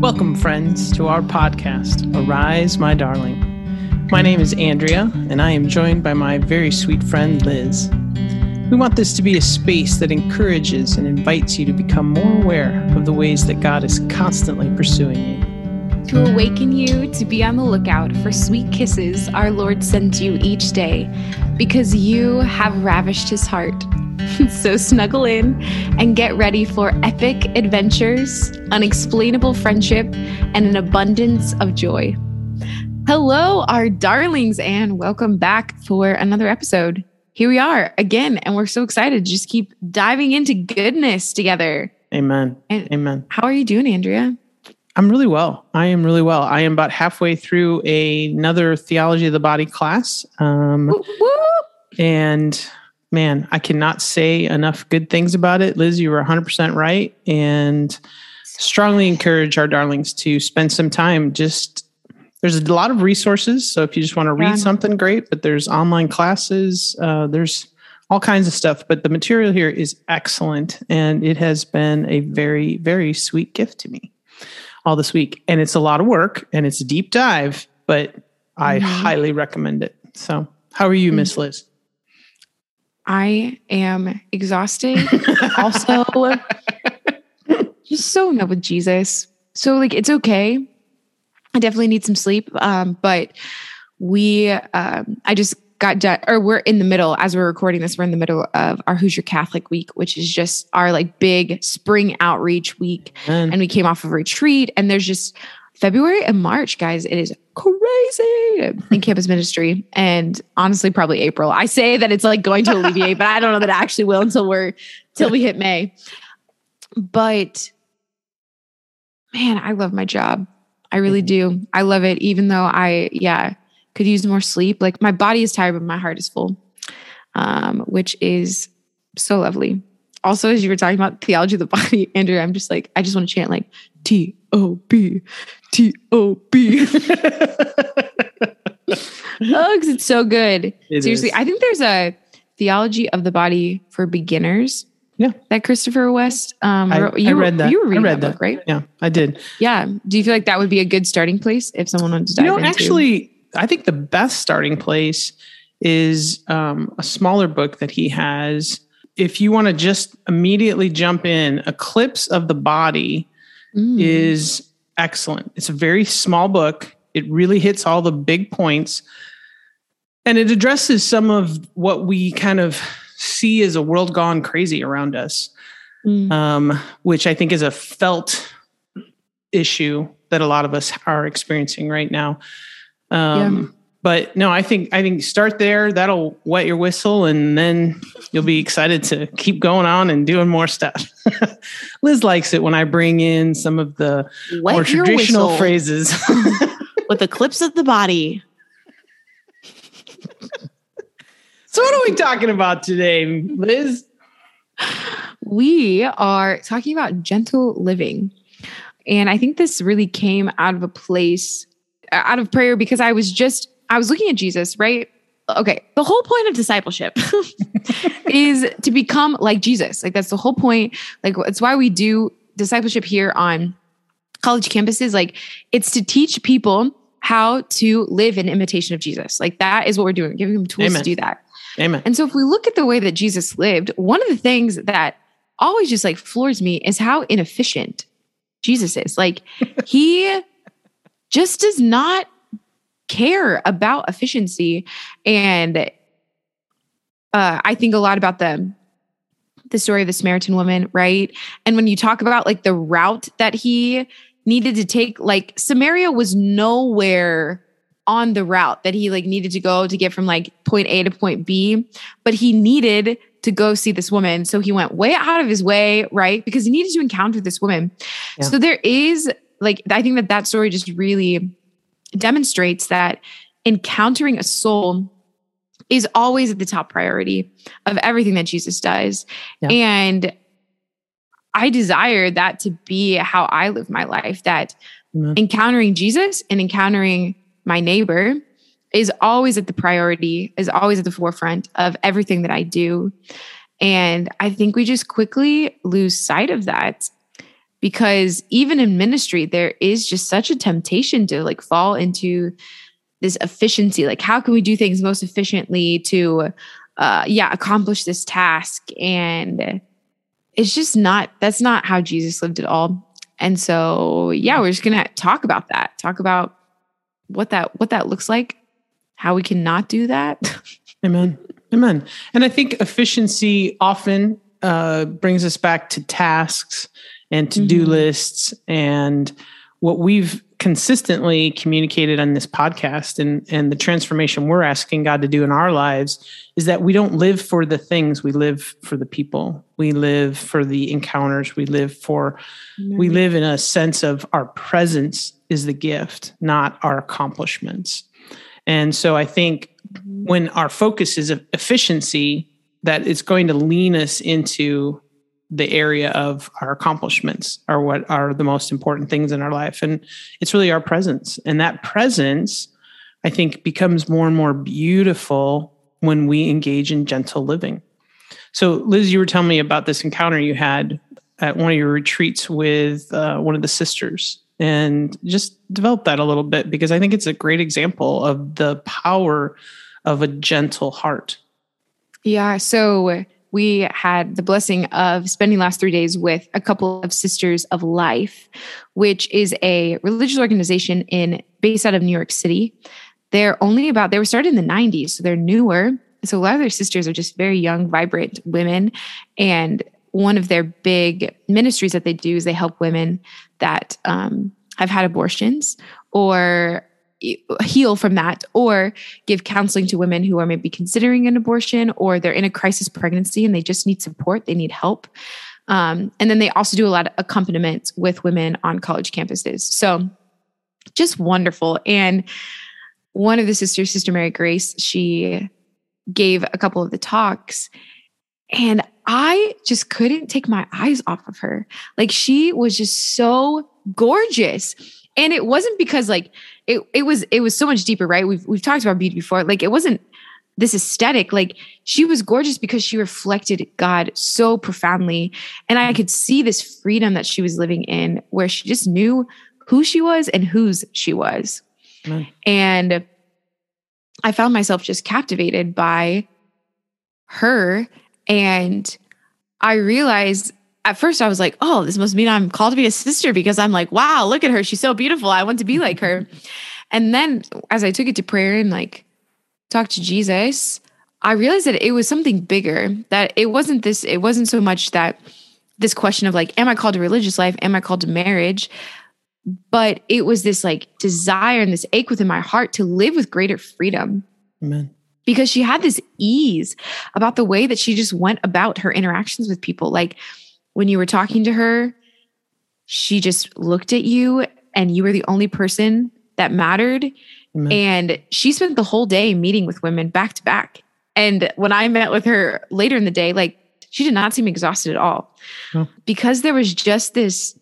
Welcome, friends, to our podcast, Arise, My Darling. My name is Andrea, and I am joined by my very sweet friend, Liz. We want this to be a space that encourages and invites you to become more aware of the ways that God is constantly pursuing you. To awaken you to be on the lookout for sweet kisses our Lord sends you each day, because you have ravished his heart. so snuggle in and get ready for epic adventures, unexplainable friendship, and an abundance of joy. Hello, our darlings, and welcome back for another episode. Here we are again, and we're so excited to just keep diving into goodness together. Amen. And Amen. How are you doing, Andrea? I'm really well. I am really well. I am about halfway through a, another theology of the body class. Um, Whoop, whoop. and man, I cannot say enough good things about it. Liz, you were 100% right. And strongly encourage our darlings to spend some time just there's a lot of resources so if you just want to read Yeah. something great but there's online classes uh, there's all kinds of stuff but the material here is excellent and it has been a very very sweet gift to me all this week and it's a lot of work and it's a deep dive but i Mhm. highly recommend it so how are you miss liz I am exhausted. also, just so in love with Jesus. So, like, it's okay. I definitely need some sleep. Um, but we, um, I just got done, or we're in the middle, as we're recording this, we're in the middle of our Who's Your Catholic week, which is just our like big spring outreach week. and And we came off of retreat, and there's just February and March, guys. It is crazy in campus ministry, and honestly, probably April. I say that it's like going to alleviate, but I don't know that it actually will until we're till we hit May. But man, I love my job. I really do. I love it, even though I, yeah, could use more sleep. Like my body is tired, but my heart is full, um, which is so lovely. Also, as you were talking about theology of the body, Andrea, I'm just like, I just want to chant like T O B, T O B. Oh, because it's so good. It Seriously, is. I think there's a theology of the body for beginners. Yeah. that Christopher West. Um, I- wrote- I you were- read that. You were I read that, that. book, right? yeah i did Yeah. Do you feel like that would be a good starting place if someone wanted to dive you know into? actually i think the best starting place is um, a smaller book that he has if you want to just immediately jump in eclipse of the body Mm. is excellent it's a very small book it really hits all the big points and it addresses some of what we kind of see as a world gone crazy around us Mm. um, which I think is a felt issue that a lot of us are experiencing right now. Um, But no, I think I think start there. That'll wet your whistle, and then you'll be excited to keep going on and doing more stuff. Liz likes it when I bring in some of the Wet more traditional whistle phrases. with eclipse of the body. so, what are we talking about today, Liz? we are talking about gentle living. And I think this really came out of a place, out of prayer, because I was just, I was looking at Jesus, right? Okay. The whole point of discipleship is to become like Jesus. Like, that's the whole point. Like, it's why we do discipleship here on college campuses. Like, it's to teach people how to live in imitation of Jesus. Like, that is what we're doing, giving them tools Amen. to do that. Amen. And so if we look at the way that Jesus lived, one of the things that always just like floors me is how inefficient Jesus is. Like he just does not care about efficiency and uh, I think a lot about the the story of the Samaritan woman, right? And when you talk about like the route that he needed to take, like Samaria was nowhere on the route that he like needed to go to get from like point A to point B, but he needed to go see this woman. So he went way out of his way, right? Because he needed to encounter this woman. Yeah. So there is like I think that that story just really demonstrates that encountering a soul is always at the top priority of everything that Jesus does. Yeah. And I desire that to be how I live my life that Amen. encountering Jesus and encountering my neighbor is always at the priority, is always at the forefront of everything that I do. And I think we just quickly lose sight of that. Because even in ministry there is just such a temptation to like fall into this efficiency. Like how can we do things most efficiently to uh yeah accomplish this task? And it's just not that's not how jesus lived at all. And so yeah we're just gonna talk about that. Talk about what that what that looks like how we cannot do that. Amen. Amen. And i think efficiency often uh brings us back to tasks and to-do mm-hmm. lists and what we've consistently communicated on this podcast and and the transformation we're asking God to do in our lives is that we don't live for the things we live for the people we live for the encounters we live for mm-hmm. we live in a sense of our presence is the gift not our accomplishments and so i think mm-hmm. when our focus is efficiency that it's going to lean us into the area of our accomplishments are what are the most important things in our life. And it's really our presence. And that presence i think becomes more and more beautiful when we engage in gentle living. So liz you were telling me about this encounter you had at one of your retreats with uh, one of the sisters. And just develop that a little bit because i think it's a great example of the power of a gentle heart. Yeah so we had the blessing of spending last three days with a couple of sisters of life which is a religious organization in based out of new york city. They're only about they were started in the 90s so they're newer. So a lot of their sisters are just very young vibrant women. And one of their big ministries that they do is they help women that um, have had abortions or heal from that or give counseling to women who are maybe considering an abortion or they're in a crisis pregnancy and they just need support, they need help. Um, and then they also do a lot of accompaniment with women on college campuses. So just wonderful. And one of the sisters, Sister Mary Grace, she gave a couple of the talks. And I just couldn't take my eyes off of her. Like she was just so gorgeous. And it wasn't because like it it was it was so much deeper, right? We've we've talked about beauty before. Like it wasn't this aesthetic. Like she was gorgeous because she reflected God so profoundly. And I could see this freedom that she was living in where she just knew who she was and whose she was. Mm. And I found myself just captivated by her. And I realized at first I was like, oh, this must mean I'm called to be a sister because I'm like, wow, look at her. She's so beautiful. I want to be like her. and then as I took it to prayer and like talked to Jesus, I realized that it was something bigger, that it wasn't this, it wasn't so much that this question of like, am I called to religious life? Am I called to marriage? But it was this like desire and this ache within my heart to live with greater freedom. Amen because she had this ease about the way that she just went about her interactions with people. Like when you were talking to her, she just looked at you and you were the only person that mattered. Amen. And she spent the whole day meeting with women back to back. And when I met with her later in the day, like she did not seem exhausted at all oh. because there was just this,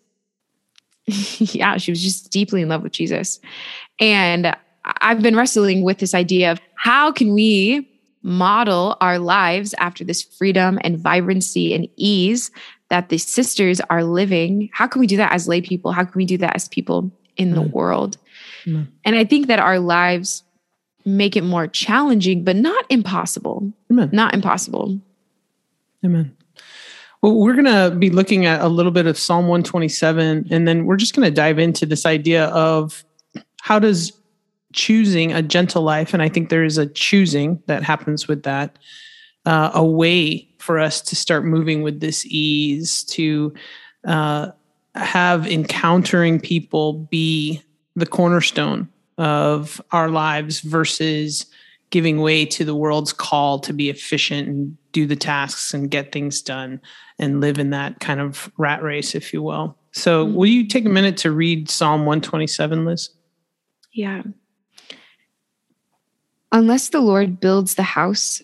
yeah, she was just deeply in love with Jesus. And I've been wrestling with this idea of how can we model our lives after this freedom and vibrancy and ease that the sisters are living. How can we do that as lay people? How can we do that as people in the mm. world? Mm. And I think that our lives make it more challenging, but not impossible. Amen. Not impossible. Amen. Well, we're going to be looking at a little bit of Psalm 127, and then we're just going to dive into this idea of how does choosing a gentle life, and I think there is a choosing that happens with that, uh, a way for us to start moving with this ease, to uh, have encountering people be the cornerstone of our lives versus giving way to the world's call to be efficient and do the tasks and get things done and live in that kind of rat race, if you will. So, mm-hmm. will you take a minute to read Psalm 127, Liz? Yeah. Unless the Lord builds the house,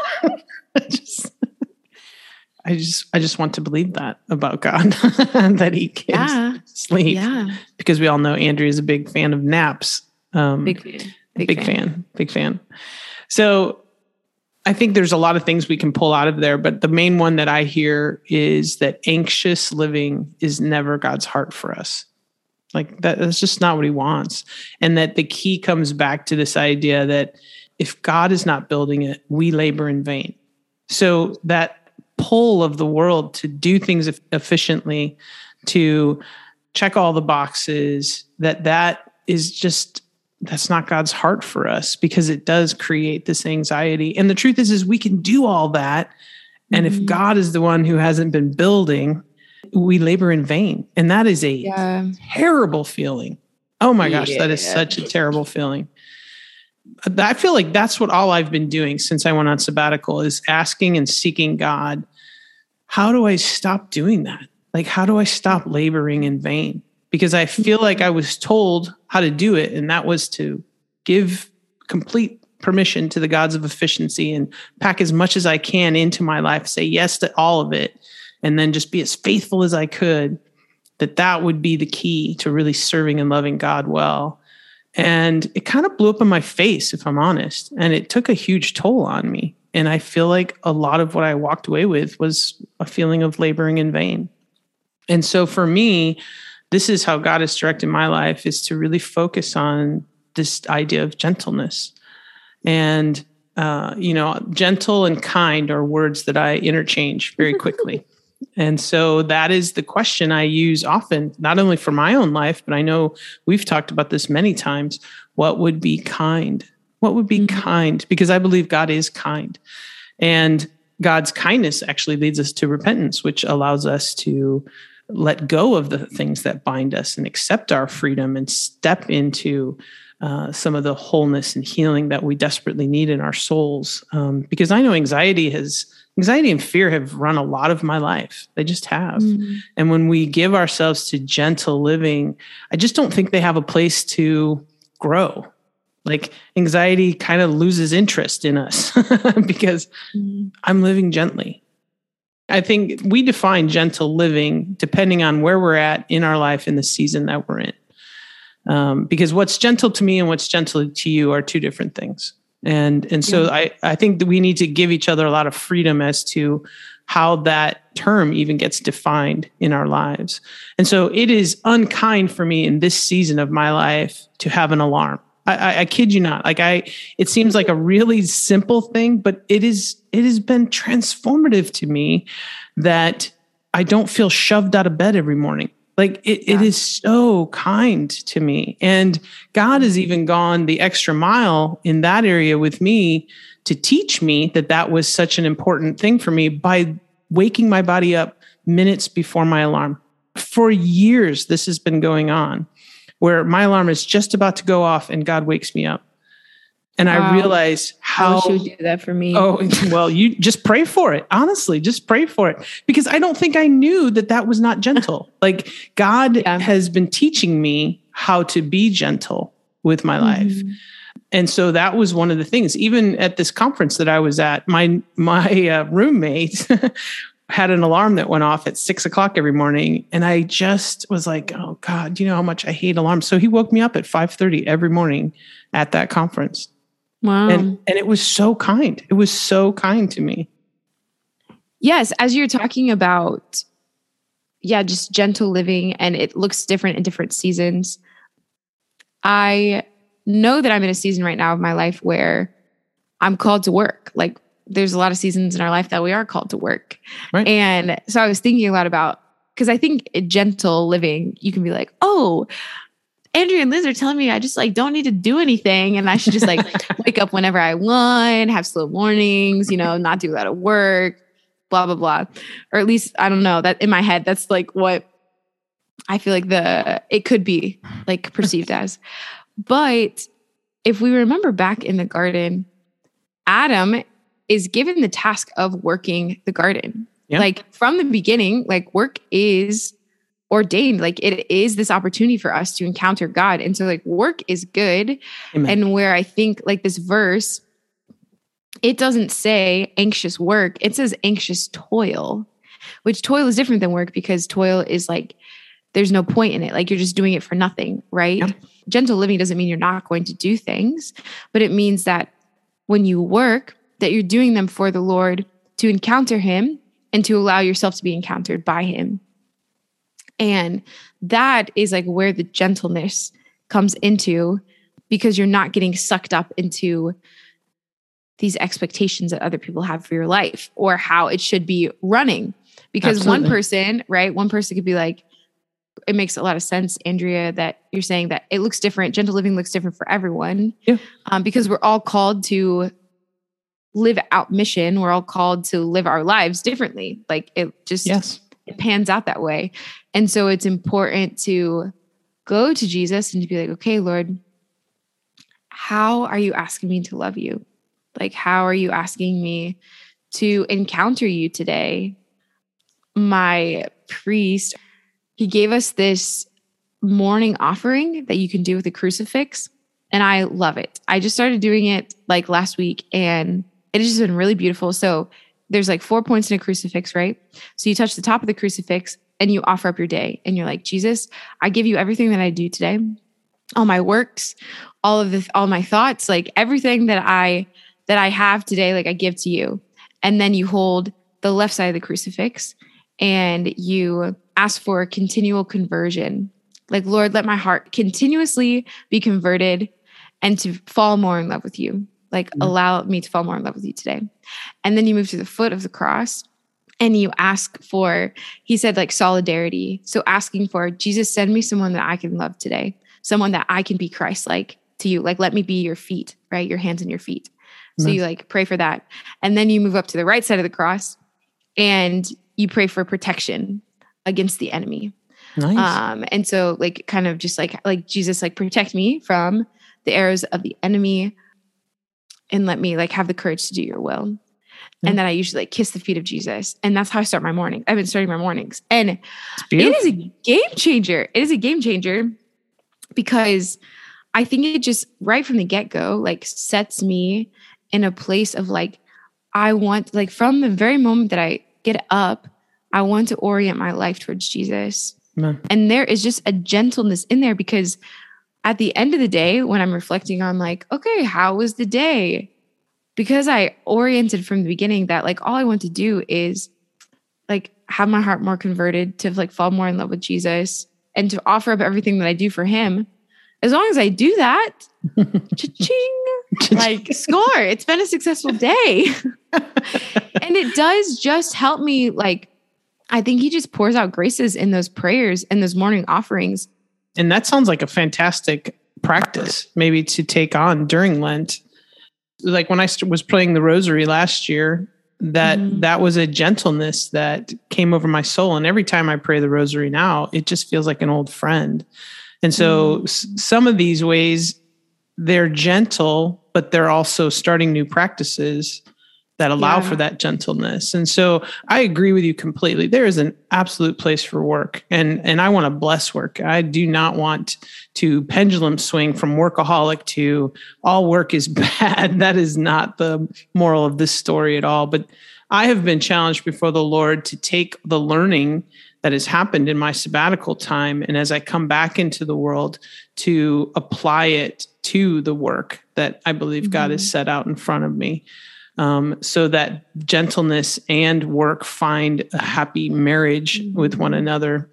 I just, I just, want to believe that about God that He gives Yeah. sleep Yeah. because we all know Andrea is a big fan of naps. Um, Big fan. big, fan. big fan. So I think there's a lot of things we can pull out of there, but the main one that I hear is that anxious living is never God's heart for us. Like that, that's just not what he wants. And that the key comes back to this idea that if God is not building it, we labor in vain. So that pull of the world to do things efficiently, to check all the boxes, that that is just that's not God's heart for us because it does create this anxiety. And the truth is is we can do all that and if Mhm. God is the one who hasn't been building, we labor in vain. And that is a Yeah. terrible feeling. Oh my gosh, that is such a terrible feeling. I feel like that's what all I've been doing since I went on sabbatical is asking and seeking God, how do I stop doing that? Like, how do I stop laboring in vain? Because I feel like I was told how to do it, and that was to give complete permission to the gods of efficiency and pack as much as I can into my life, say yes to all of it, and then just be as faithful as I could. That that would be the key to really serving and loving God well. And it kind of blew up in my face, if I'm honest. And it took a huge toll on me. And I feel like a lot of what I walked away with was a feeling of laboring in vain. And so for me, this is how God has directed my life is to really focus on this idea of gentleness. And, uh, you know, gentle and kind are words that I interchange very quickly. and so that is the question I use often, not only for my own life, but I know we've talked about this many times. What would be kind? What would be Mhm. kind? Because I believe God is kind. And God's kindness actually leads us to repentance, which allows us to let go of the things that bind us and accept our freedom and step into uh, some of the wholeness and healing that we desperately need in our souls. Um, because I know anxiety has anxiety and fear have run a lot of my life. They just have. Mhm. And when we give ourselves to gentle living, I just don't think they have a place to grow. Like anxiety kind of loses interest in us because Mhm. I'm living gently. I think we define gentle living depending on where we're at in our life in the season that we're in. Um, because what's gentle to me and what's gentle to you are two different things. And and so Yeah. I, I think that we need to give each other a lot of freedom as to how that term even gets defined in our lives. And so it is unkind for me in this season of my life to have an alarm. I, I, I kid you not. Like I, it seems like a really simple thing, but it is. It has been transformative to me that I don't feel shoved out of bed every morning. Like it, it Yeah. is so kind to me, and God has even gone the extra mile in that area with me to teach me that that was such an important thing for me by waking my body up minutes before my alarm. For years, this has been going on where my alarm is just about to go off and God wakes me up. And I Wow. realize I how wish you would do that for me. Oh, well, you just pray for it. Honestly, just pray for it because I don't think I knew that that was not gentle. like God Yeah. has been teaching me how to be gentle with my life. Mhm. And so that was one of the things. Even at this conference that I was at, my my uh, roommate had an alarm that went off at six o'clock every morning, and I just was like, "Oh God, you know how much I hate alarms." So he woke me up at five thirty every morning at that conference, Wow. and and it was so kind. It was so kind to me. Yes, as you're talking about, yeah, just gentle living and it looks different in different seasons. I know that I'm in a season right now of my life where I'm called to work. Like there's a lot of seasons in our life that we are called to work. Right. And so I was thinking a lot about because I think gentle living, you can be like, oh, Andrea and Liz are telling me I just like don't need to do anything and I should just like wake up whenever I want, have slow mornings, you know, not do a lot of work, blah blah blah. Or at least I don't know, that in my head that's like what I feel like the it could be like perceived as. But if we remember back in the garden, Adam is given the task of working the garden. Yeah. Like from the beginning, like work is ordained like it is this opportunity for us to encounter god and so like work is good Amen. and where i think like this verse it doesn't say anxious work it says anxious toil which toil is different than work because toil is like there's no point in it like you're just doing it for nothing right yeah. gentle living doesn't mean you're not going to do things but it means that when you work that you're doing them for the lord to encounter him and to allow yourself to be encountered by him and that is like where the gentleness comes into because you're not getting sucked up into these expectations that other people have for your life or how it should be running. Because Absolutely. one person, right? One person could be like, it makes a lot of sense, Andrea, that you're saying that it looks different. Gentle living looks different for everyone. Yeah. Um, because we're all called to live out mission. We're all called to live our lives differently. Like it just yes. it pans out that way. And so it's important to go to Jesus and to be like, okay, Lord, how are you asking me to love you? Like, how are you asking me to encounter you today? My priest, he gave us this morning offering that you can do with a crucifix. And I love it. I just started doing it like last week and it has just been really beautiful. So there's like four points in a crucifix, right? So you touch the top of the crucifix and you offer up your day and you're like, Jesus, I give you everything that I do today, all my works, all of the all my thoughts, like everything that I that I have today, like I give to you. And then you hold the left side of the crucifix and you ask for continual conversion. Like, Lord, let my heart continuously be converted and to fall more in love with you. Like, mm-hmm. allow me to fall more in love with you today. And then you move to the foot of the cross and you ask for he said like solidarity. So asking for jesus send me someone that i can love today. Someone that i can be christ like to you. Like let me be your feet right? Your hands and your feet. So you like pray for that. And then you move up to the right side of the cross and you pray for protection against the enemy. Nice. um and so like kind of just like like jesus like protect me from the arrows of the enemy and let me like have the courage to do your will and then I usually like kiss the feet of Jesus. And that's how I start my morning. I've been starting my mornings. And it is a game changer. It is a game changer because I think it just right from the get-go like sets me in a place of like I want like from the very moment that I get up, I want to orient my life towards Jesus. And there is just a gentleness in there because at the end of the day, when I'm reflecting on like, okay, how was the day? because I oriented from the beginning that like all I want to do is like have my heart more converted to like fall more in love with Jesus and to offer up everything that I do for him. As long as I do that, cha-ching, like score. It's been a successful day. and it does just help me like I think he just pours out graces in those prayers and those morning offerings. And that sounds like a fantastic practice maybe to take on during Lent like when I was praying the rosary last year, that mm-hmm. that was a gentleness that came over my soul. And every time I pray the rosary now, it just feels like an old friend. And so mm-hmm. s- some of these ways, they're gentle, but they're also starting new practices that allow yeah. for that gentleness. And so I agree with you completely. There is an absolute place for work and and I want to bless work. I do not want to pendulum swing from workaholic to all work is bad. That is not the moral of this story at all, but I have been challenged before the Lord to take the learning that has happened in my sabbatical time and as I come back into the world to apply it to the work that I believe mm-hmm. God has mm-hmm. set out in front of me um, so that gentleness and work find a happy marriage with one another.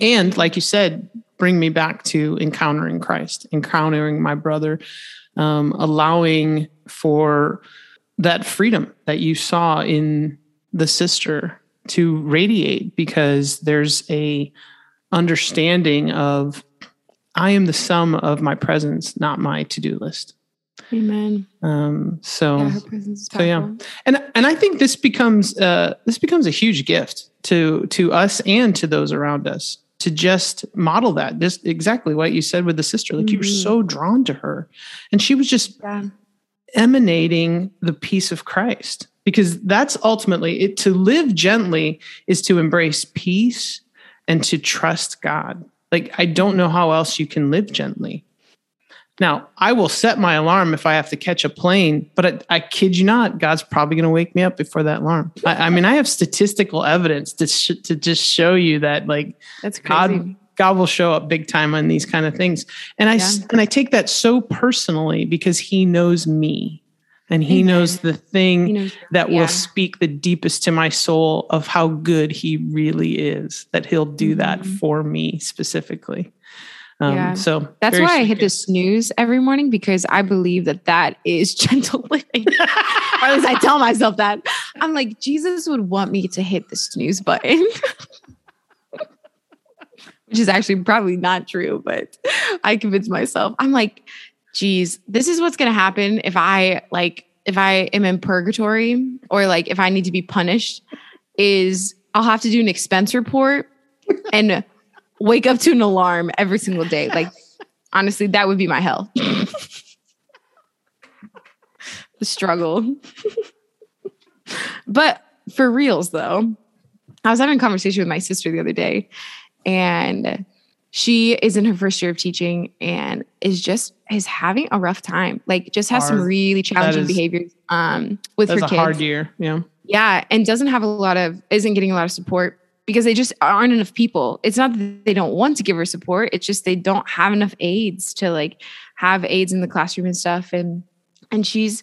And like you said, bring me back to encountering Christ, encountering my brother, um, allowing for that freedom that you saw in the sister to radiate because there's a understanding of I am the sum of my presence, not my to-do list. Amen. Um, so, yeah, so yeah, and and I think this becomes uh, this becomes a huge gift to to us and to those around us to just model that, just exactly what you said with the sister. Like mm-hmm. you were so mm-hmm. drawn to her, and she was just yeah. emanating the peace of Christ because that's ultimately it. To live gently is to embrace peace and to trust God. Like, I don't know how else you can live gently. Now, I will set my alarm if I have to catch a plane, but I, I kid you not, God's probably going to wake me up before that alarm. I, I mean, I have statistical evidence to sh- to just show you that, like, That's crazy. God God will show up big time on these kind of things, and I s- and I take that so personally because He knows me, and He Amen. knows the thing You know, that yeah. will speak the deepest to my soul of how good He really is. That He'll do that Mhm. for me specifically. Um, Yeah. So That's why I hit the snooze every morning because I believe that that is gentle living. or at least I tell myself that. I'm like, Jesus would want me to hit the snooze button. Which is actually probably not true, but I convince myself. I'm like, geez, this is what's gonna happen if I like if I am in purgatory or like if I need to be punished, is I'll have to do an expense report and wake up to an alarm every single day. Like honestly, that would be my hell. the struggle. but for reals though, I was having a conversation with my sister the other day, and she is in her first year of teaching and is just is having a rough time. Like just has some really challenging is- behaviors um with her a kids. hard year. Yeah. Yeah, and doesn't have a lot of isn't getting a lot of support because they just aren't enough people. It's not that they don't want to give her support, it's just they don't have enough aides to like have aides in the classroom and stuff and and she's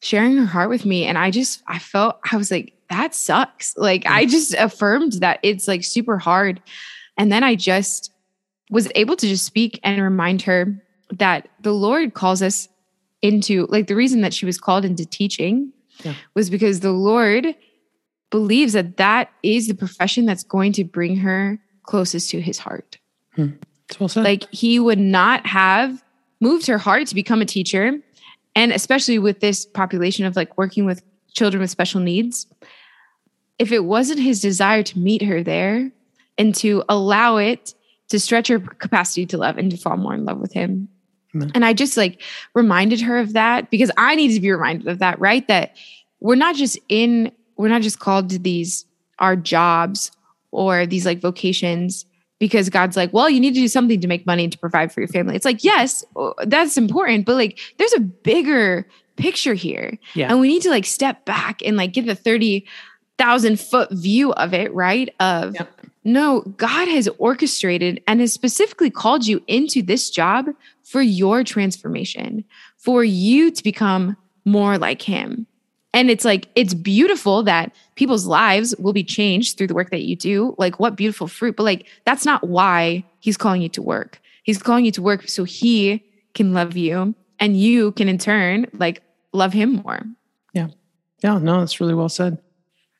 sharing her heart with me and I just I felt I was like that sucks. Like I mm. just affirmed that it's like super hard. And then I just was able to just speak and remind her that the Lord calls us into like the reason that she was called into teaching Yeah. was because the Lord believes that that is the profession that's going to bring her closest to his heart. Hmm. It's well. Like he would not have moved her heart to become a teacher. And especially with this population of like working with children with special needs, if it wasn't his desire to meet her there and to allow it to stretch her capacity to love and to fall more in love with him. Amen. And I just like reminded her of that because I need to be reminded of that, right? That we're not just in, we're not just called to these, our jobs or these like vocations because God's like, well, you need to do something to make money to provide for your family. It's like, yes, that's important, but like there's a bigger picture here. Yeah. And we need to like step back and like get the 30,000 foot view of it, right? Of Yep. no, God has orchestrated and has specifically called you into this job for your transformation, for you to become more like Him. And it's like, it's beautiful that people's lives will be changed through the work that you do. Like, what beautiful fruit. But like, that's not why He's calling you to work. He's calling you to work so He can love you and you can in turn like love Him more. Yeah, Yeah. no, that's really well said.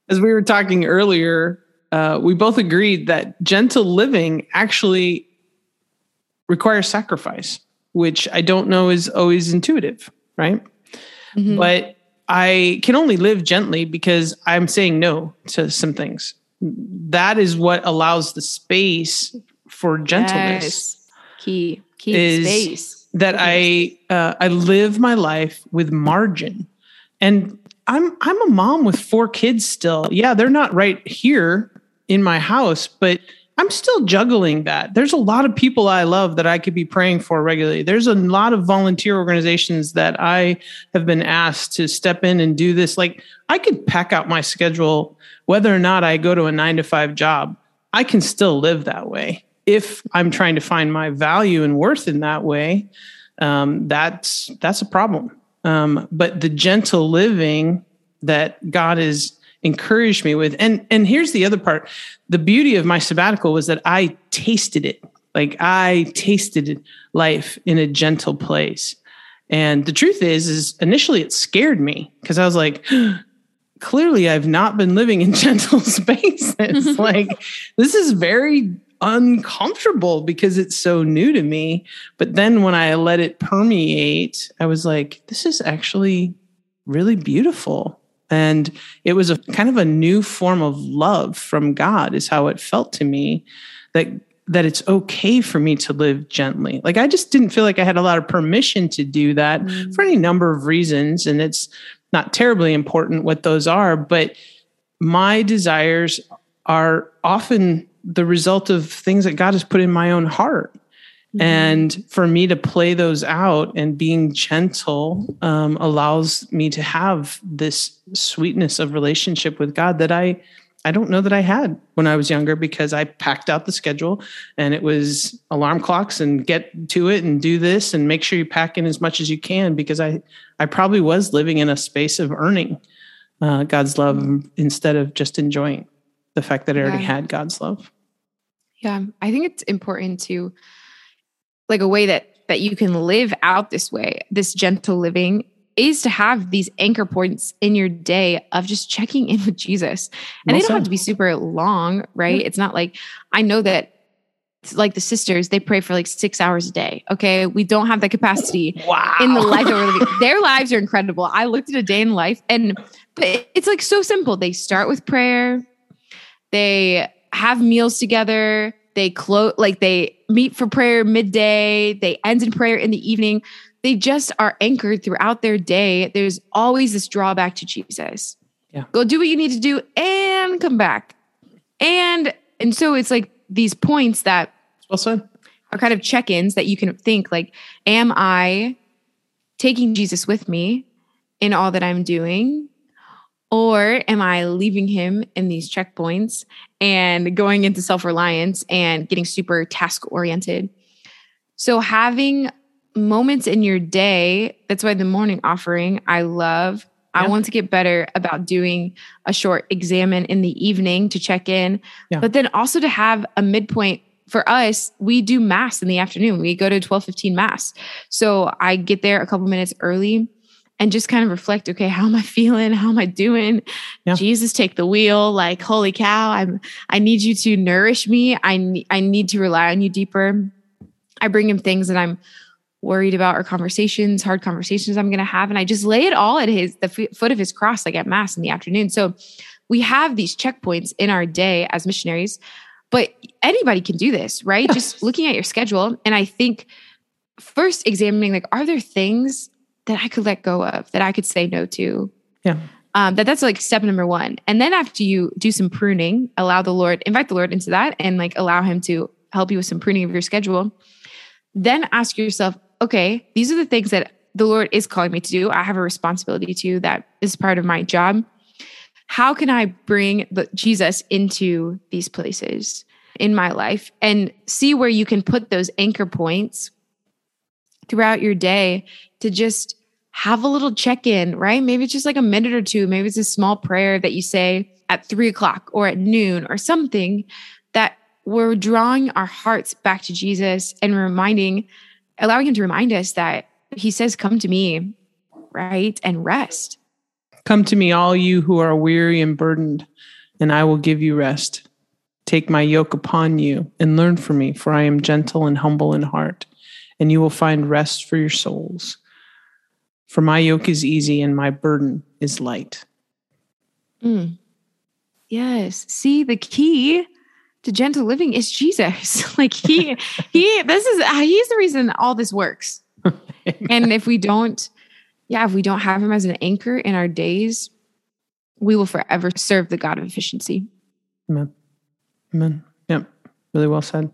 As we were talking earlier, uh, we both agreed that gentle living actually requires sacrifice, which I don't know is always intuitive, right? Mhm. But I can only live gently because I'm saying no to some things. That is what allows the space for gentleness Yes. Key, key Is- space. that I uh, I live my life with margin, and I'm I'm a mom with four kids still. Yeah, they're not right here in my house, but I'm still juggling that. There's a lot of people I love that I could be praying for regularly. There's a lot of volunteer organizations that I have been asked to step in and do this. Like I could pack out my schedule whether or not I go to a 9 to 5 job. I can still live that way if I'm trying to find my value and worth in that way um, that's that's a problem. Um, but the gentle living that God has encouraged me with, and and here's the other part: the beauty of my sabbatical was that I tasted it. Like I tasted life in a gentle place. And the truth is, is initially it scared me because I was like, clearly I've not been living in gentle spaces. like this is very uncomfortable because it's so new to me. But then when I let it permeate, I was like, this is actually really beautiful. And it was a kind of a new form of love from God, is how it felt to me that that it's okay for me to live gently. Like I just didn't feel like I had a lot of permission to do that Mm. for any number of reasons. And it's not terribly important what those are, but my desires are often the result of things that God has put in my own heart. Mm-hmm. And for me to play those out and being gentle um, allows me to have this sweetness of relationship with God that I I don't know that I had when I was younger because I packed out the schedule and it was alarm clocks and get to it and do this and make sure you pack in as much as you can because I I probably was living in a space of earning uh, God's love mm-hmm. instead of just enjoying the fact that I already yeah. had God's love. Yeah, I think it's important to like a way that that you can live out this way, this gentle living is to have these anchor points in your day of just checking in with Jesus. And well they don't have to be super long, right? It's not like I know that like the sisters, they pray for like six hours a day. Okay. We don't have the capacity wow. in the life that we're living. Their lives are incredible. I looked at a day in life and it's like so simple. They start with prayer, they have meals together, they close like they meet for prayer midday, they end in prayer in the evening they just are anchored throughout their day. There's always this drawback to Jesus. Yeah. Go do what you need to do and come back. And and so it's like these points that also are kind of check-ins that you can think like, am I taking Jesus with me in all that I'm doing? Or am I leaving him in these checkpoints and going into self reliance and getting super task oriented? So, having moments in your day. That's why the morning offering I love. Yeah. I want to get better about doing a short examen in the evening to check in, yeah. but then also to have a midpoint for us, we do mass in the afternoon. We go to 12:15 mass. So I get there a couple minutes early and just kind of reflect, okay, how am I feeling? How am I doing? Yeah. Jesus, take the wheel. Like, holy cow, I'm I need you to nourish me. I I need to rely on you deeper. I bring him things that I'm worried about or conversations, hard conversations I'm going to have. And I just lay it all at his, the foot of his cross, like at mass in the afternoon. So we have these checkpoints in our day as missionaries, but anybody can do this, right? Just looking at your schedule. And I think first examining, like, are there things that I could let go of that I could say no to? Yeah. Um, that that's like step number one. And then after you do some pruning, allow the Lord, invite the Lord into that and like allow him to help you with some pruning of your schedule. Then ask yourself, okay, these are the things that the Lord is calling me to do. I have a responsibility to that is part of my job. How can I bring the, Jesus into these places in my life and see where you can put those anchor points throughout your day to just have a little check in, right? Maybe it's just like a minute or two. Maybe it's a small prayer that you say at three o'clock or at noon or something that we're drawing our hearts back to Jesus and reminding allowing him to remind us that he says, Come to me, right? And rest. Come to me, all you who are weary and burdened, and I will give you rest. Take my yoke upon you and learn from me, for I am gentle and humble in heart, and you will find rest for your souls. For my yoke is easy and my burden is light. Mm. Yes. See, the key to gentle living is Jesus. like he he this is uh, he's the reason all this works. and if we don't yeah, if we don't have him as an anchor in our days, we will forever serve the God of efficiency. Amen. Amen. Yep. Really well said.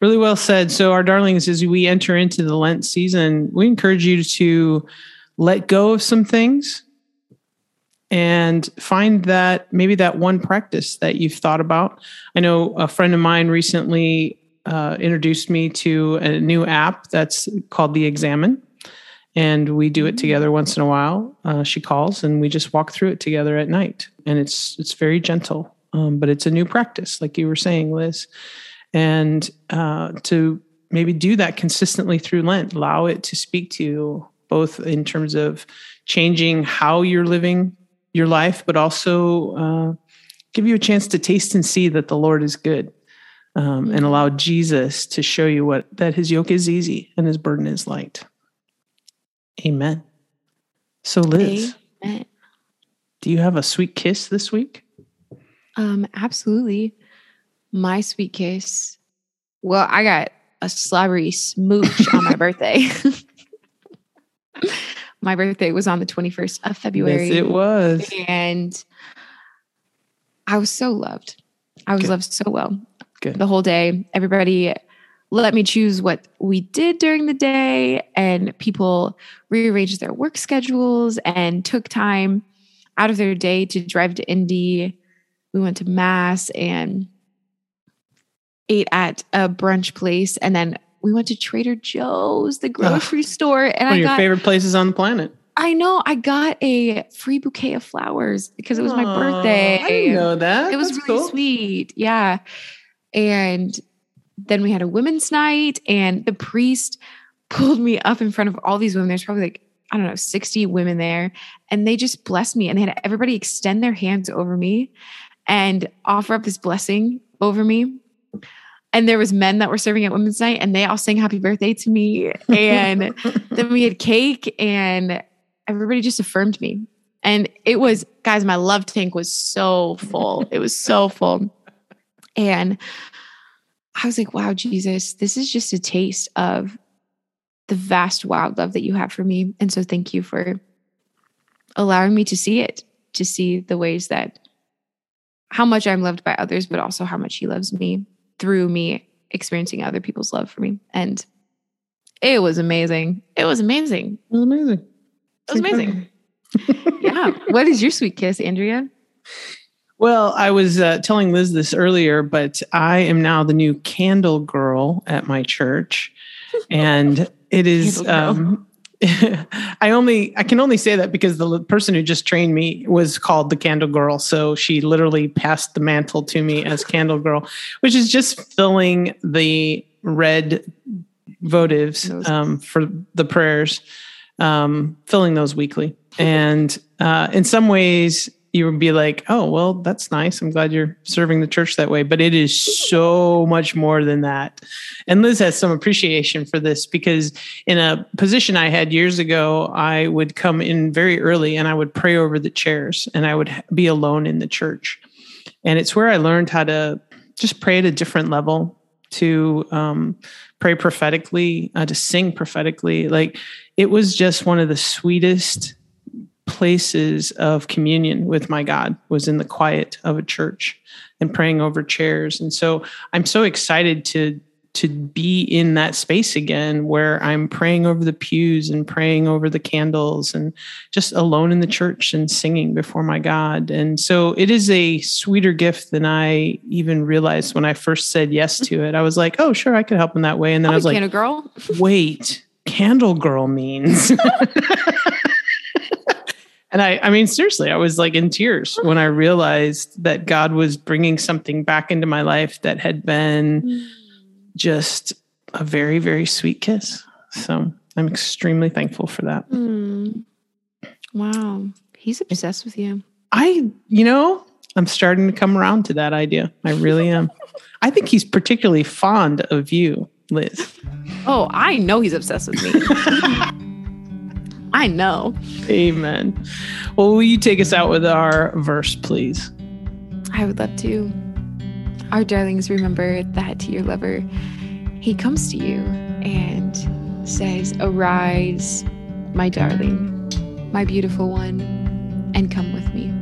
Really well said. So, our darlings, as we enter into the Lent season, we encourage you to let go of some things and find that maybe that one practice that you've thought about. I know a friend of mine recently uh, introduced me to a new app that's called The Examen. And we do it together once in a while. Uh, she calls and we just walk through it together at night. And it's it's very gentle, um, but it's a new practice, like you were saying, Liz. And uh, to maybe do that consistently through Lent, allow it to speak to you both in terms of changing how you're living your life, but also uh, give you a chance to taste and see that the Lord is good. Um, and allow Jesus to show you what that his yoke is easy and his burden is light. Amen. So, Liz, Amen. do you have a sweet kiss this week? Um, absolutely. My sweet kiss. Well, I got a slobbery smooch on my birthday. my birthday was on the 21st of February. Yes, it was. And I was so loved. I was Good. loved so well. Good. The whole day. Everybody let me choose what we did during the day, and people rearranged their work schedules and took time out of their day to drive to Indy. We went to Mass and ate at a brunch place, and then we went to Trader Joe's, the grocery store, and One I of your got favorite places on the planet. I know I got a free bouquet of flowers because it was my birthday. I didn't know that. It was That's really cool. sweet. Yeah. And then we had a women's night, and the priest pulled me up in front of all these women. There's probably like, I don't know, 60 women there. And they just blessed me. And they had everybody extend their hands over me and offer up this blessing over me. And there was men that were serving at women's night and they all sang happy birthday to me. And then we had cake and everybody just affirmed me. And it was, guys, my love tank was so full. It was so full. And I was like, wow, Jesus, this is just a taste of the vast, wild love that you have for me. And so thank you for allowing me to see it, to see the ways that how much I'm loved by others, but also how much he loves me through me experiencing other people's love for me. And it was amazing. It was amazing. It was amazing. It was amazing. yeah. What is your sweet kiss, Andrea? Well, I was uh, telling Liz this earlier, but I am now the new candle girl at my church, and it is. Um, I only I can only say that because the person who just trained me was called the Candle Girl, so she literally passed the mantle to me as Candle Girl, which is just filling the red votives um, for the prayers, um, filling those weekly, and uh, in some ways you would be like, oh, well, that's nice. I'm glad you're serving the church that way. But it is so much more than that. And Liz has some appreciation for this because in a position I had years ago, I would come in very early and I would pray over the chairs and I would be alone in the church. And it's where I learned how to just pray at a different level, to um, pray prophetically, uh, to sing prophetically. Like it was just one of the sweetest places of communion with my God was in the quiet of a church and praying over chairs. And so I'm so excited to to be in that space again where I'm praying over the pews and praying over the candles and just alone in the church and singing before my God. And so it is a sweeter gift than I even realized when I first said yes to it. I was like, oh, sure, I could help in that way. And then oh, I I'll was be like, Canada girl. wait, candle girl means. and I, I mean, seriously, I was like in tears when I realized that God was bringing something back into my life that had been just a very, very sweet kiss. So I'm extremely thankful for that. Mm. Wow. He's obsessed with you. I, you know, I'm starting to come around to that idea. I really am. I think he's particularly fond of you, Liz. Oh, I know he's obsessed with me. I know. Amen. Well, will you take us out with our verse, please? I would love to. Our darlings, remember that your lover, he comes to you and says, Arise, my darling, my beautiful one, and come with me.